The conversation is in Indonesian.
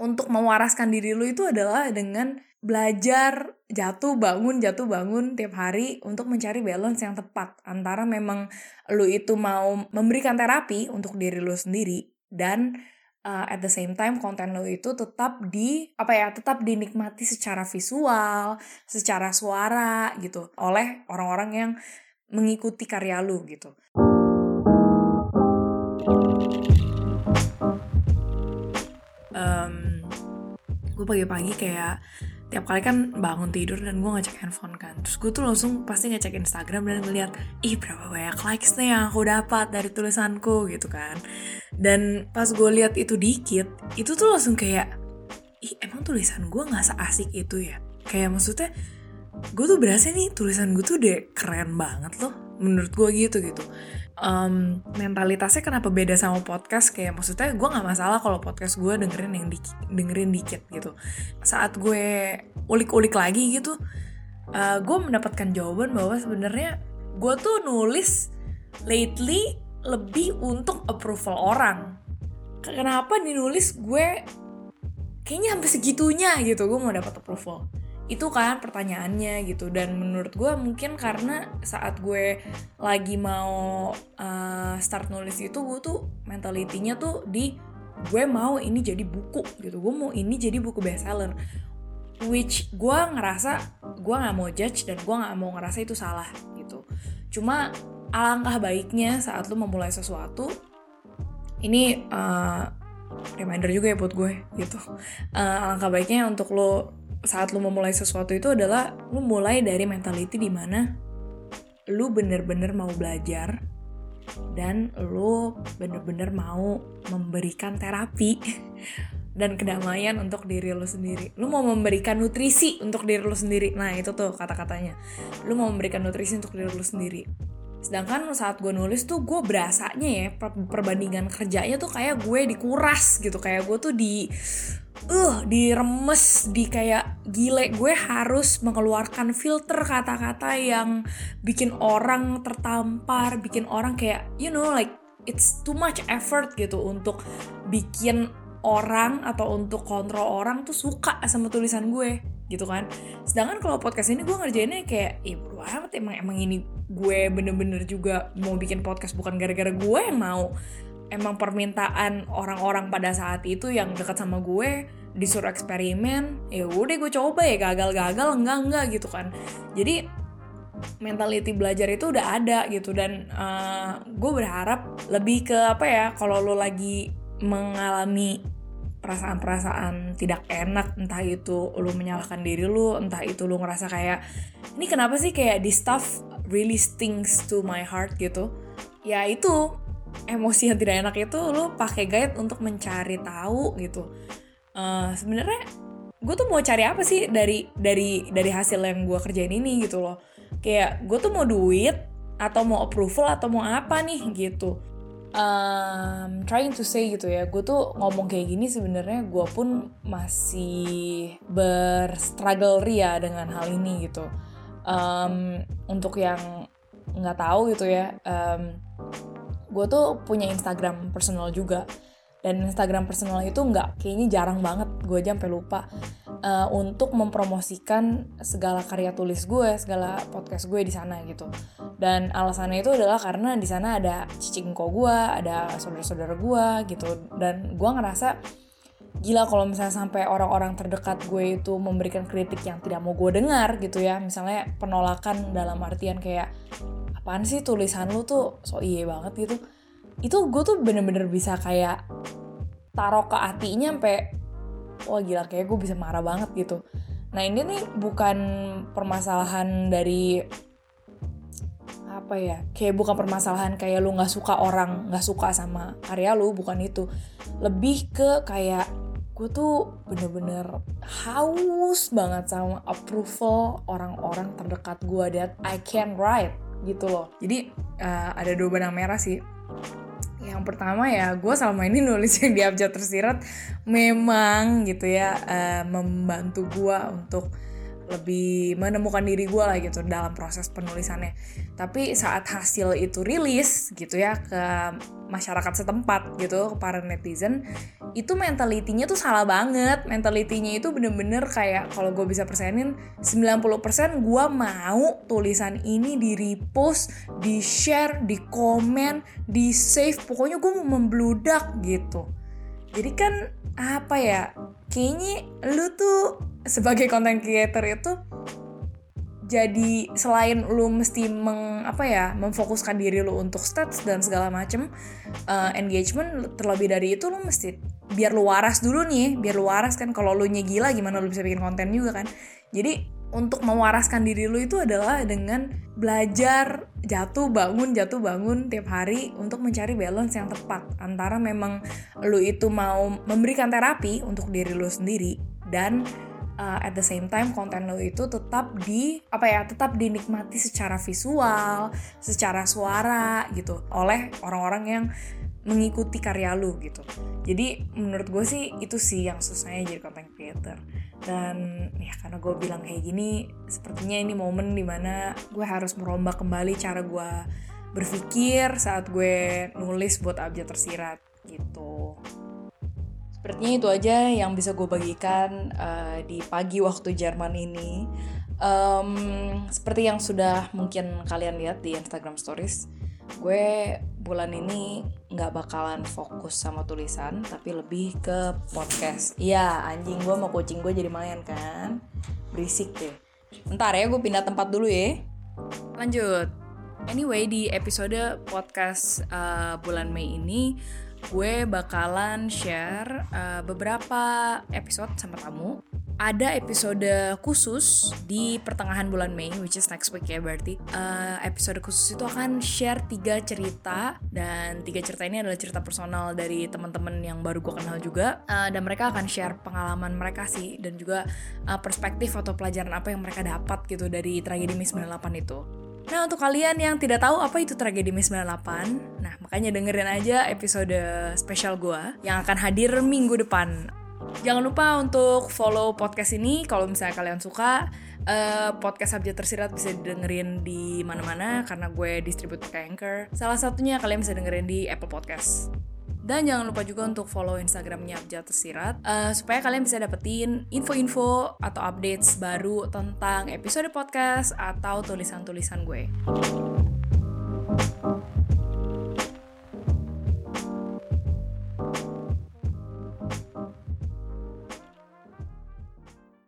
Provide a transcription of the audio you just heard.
untuk mewaraskan diri lu itu adalah dengan belajar jatuh bangun jatuh bangun tiap hari untuk mencari balance yang tepat antara memang lu itu mau memberikan terapi untuk diri lu sendiri dan uh, at the same time konten lu itu tetap di apa ya tetap dinikmati secara visual secara suara gitu oleh orang-orang yang mengikuti karya lu gitu um, gue pagi-pagi kayak tiap kali kan bangun tidur dan gue ngecek handphone kan. Terus gue tuh langsung pasti ngecek Instagram dan ngeliat ih berapa banyak likes nih yang aku dapat dari tulisanku gitu kan. Dan pas gue lihat itu dikit itu tuh langsung kayak ih emang tulisan gue nggak seasik itu ya? Kayak maksudnya gue tuh berasa nih tulisan gue tuh udah keren banget loh menurut gue gitu gitu. Um, mentalitasnya kenapa beda sama podcast? Kayak maksudnya gue nggak masalah kalau podcast gue dengerin yang di, dengerin dikit gitu. Saat gue ulik-ulik lagi gitu uh, gue mendapatkan jawaban bahwa sebenarnya gue tuh nulis lately lebih untuk approval orang. Kenapa dinulis gue kayaknya sampai segitunya gitu gue mau dapat approval itu kan pertanyaannya gitu. Dan menurut gue mungkin karena saat gue lagi mau uh, start nulis itu gue tuh mentalitinya tuh di gue mau ini jadi buku gitu. Gue mau ini jadi buku bestseller. Which gue ngerasa gue nggak mau judge dan gue nggak mau ngerasa itu salah gitu. Cuma alangkah baiknya saat lu memulai sesuatu ini uh, reminder juga ya buat gue gitu. Uh, alangkah baiknya untuk lo saat lu memulai sesuatu itu adalah lu mulai dari mentality di mana lu bener-bener mau belajar dan lu bener-bener mau memberikan terapi dan kedamaian untuk diri lu sendiri. Lu mau memberikan nutrisi untuk diri lu sendiri. Nah, itu tuh kata-katanya. Lu mau memberikan nutrisi untuk diri lu sendiri. Sedangkan saat gue nulis tuh gue berasanya ya perbandingan kerjanya tuh kayak gue dikuras gitu. Kayak gue tuh di uh diremes di kayak gile gue harus mengeluarkan filter kata-kata yang bikin orang tertampar bikin orang kayak you know like it's too much effort gitu untuk bikin orang atau untuk kontrol orang tuh suka sama tulisan gue gitu kan. Sedangkan kalau podcast ini gue ngerjainnya kayak ya bro amat emang emang ini gue bener-bener juga mau bikin podcast bukan gara-gara gue yang mau. Emang permintaan orang-orang pada saat itu yang dekat sama gue disuruh eksperimen ya udah gue coba ya gagal-gagal enggak enggak gitu kan. Jadi mentality belajar itu udah ada gitu dan uh, gue berharap lebih ke apa ya kalau lo lagi mengalami perasaan-perasaan tidak enak entah itu lo menyalahkan diri lo entah itu lo ngerasa kayak ini kenapa sih kayak di stuff really stings to my heart? gitu. Ya itu emosi yang tidak enak itu lu pakai guide untuk mencari tahu gitu. Uh, sebenarnya gue tuh mau cari apa sih dari dari dari hasil yang gue kerjain ini gitu loh. Kayak gue tuh mau duit atau mau approval atau mau apa nih gitu um, trying to say gitu ya gue tuh ngomong kayak gini sebenarnya gue pun masih berstruggle ria dengan hal ini gitu. Um, untuk yang nggak tahu gitu ya um, gue tuh punya Instagram personal juga. Dan Instagram personal itu nggak kayaknya jarang banget gue aja sampai lupa uh, untuk mempromosikan segala karya tulis gue segala podcast gue di sana gitu. Dan alasannya itu adalah karena di sana ada cicingko gue ada saudara-saudara gue gitu. Dan gue ngerasa gila kalau misalnya sampai orang-orang terdekat gue itu memberikan kritik yang tidak mau gue dengar gitu ya. Misalnya penolakan dalam artian kayak apaan sih tulisan lu tuh so iye banget? gitu. Itu gue tuh bener-bener bisa kayak taruh ke hatinya sampai wah gila kayak gue bisa marah banget gitu. Nah ini nih bukan permasalahan dari apa ya kayak bukan permasalahan kayak lu nggak suka orang nggak suka sama karya lu bukan itu. Lebih ke kayak gue tuh bener-bener haus banget sama approval orang-orang terdekat gue that I can write gitu loh. Jadi uh, ada dua benang merah sih yang pertama ya gue selama ini nulis yang di abjad tersirat memang gitu ya uh, membantu gue untuk lebih menemukan diri gue lah gitu dalam proses penulisannya. Tapi saat hasil itu rilis gitu ya ke masyarakat setempat gitu ke para netizen itu mentalitinya tuh salah banget. Mentalitinya itu bener-bener kayak kalau gue bisa persenin 90% gue mau tulisan ini di repost di share di komen di save pokoknya gue mau membludak gitu. Jadi kan apa ya kayaknya lu tuh sebagai content creator itu jadi selain lu mesti meng apa ya memfokuskan diri lu untuk stats dan segala macem uh, engagement terlebih dari itu lu mesti biar lu waras dulu nih biar lu waras kan kalau lu gila gimana lu bisa bikin konten juga kan. Jadi untuk mewaraskan diri lu itu adalah dengan belajar jatuh bangun jatuh bangun tiap hari untuk mencari balance yang tepat. Antara memang lu itu mau memberikan terapi untuk diri lu sendiri dan uh, at the same time konten lo itu tetap di apa ya tetap dinikmati secara visual, secara suara gitu oleh orang-orang yang mengikuti karya lu gitu. Jadi menurut gue sih itu sih yang susahnya jadi content creator. Dan ya karena gue bilang kayak gini, sepertinya ini momen di mana gue harus merombak kembali cara gue berpikir saat gue nulis buat abjad tersirat gitu. Sepertinya itu aja yang bisa gue bagikan uh, di pagi waktu Jerman ini. Um, seperti yang sudah mungkin kalian lihat di Instagram Stories, gue bulan ini nggak bakalan fokus sama tulisan, tapi lebih ke podcast. Iya, anjing gue mau kucing gue jadi main kan, berisik deh. Ntar ya, gue pindah tempat dulu ya. Lanjut. Anyway, di episode podcast uh, bulan Mei ini gue bakalan share uh, beberapa episode sama tamu. Ada episode khusus di pertengahan bulan Mei, which is next week ya berarti. Uh, episode khusus itu akan share tiga cerita dan tiga cerita ini adalah cerita personal dari teman-teman yang baru gue kenal juga. Uh, dan mereka akan share pengalaman mereka sih dan juga uh, perspektif atau pelajaran apa yang mereka dapat gitu dari tragedi Mei 98 itu. Nah, untuk kalian yang tidak tahu apa itu tragedi Mei 98, nah makanya dengerin aja episode spesial gue yang akan hadir minggu depan. Jangan lupa untuk follow podcast ini kalau misalnya kalian suka. Uh, podcast Abjad Tersirat bisa dengerin di mana-mana karena gue distribute pakai Anchor. Salah satunya kalian bisa dengerin di Apple Podcast. Dan jangan lupa juga untuk follow Instagramnya Abjad Tersirat uh, supaya kalian bisa dapetin info-info atau updates baru tentang episode podcast atau tulisan-tulisan gue.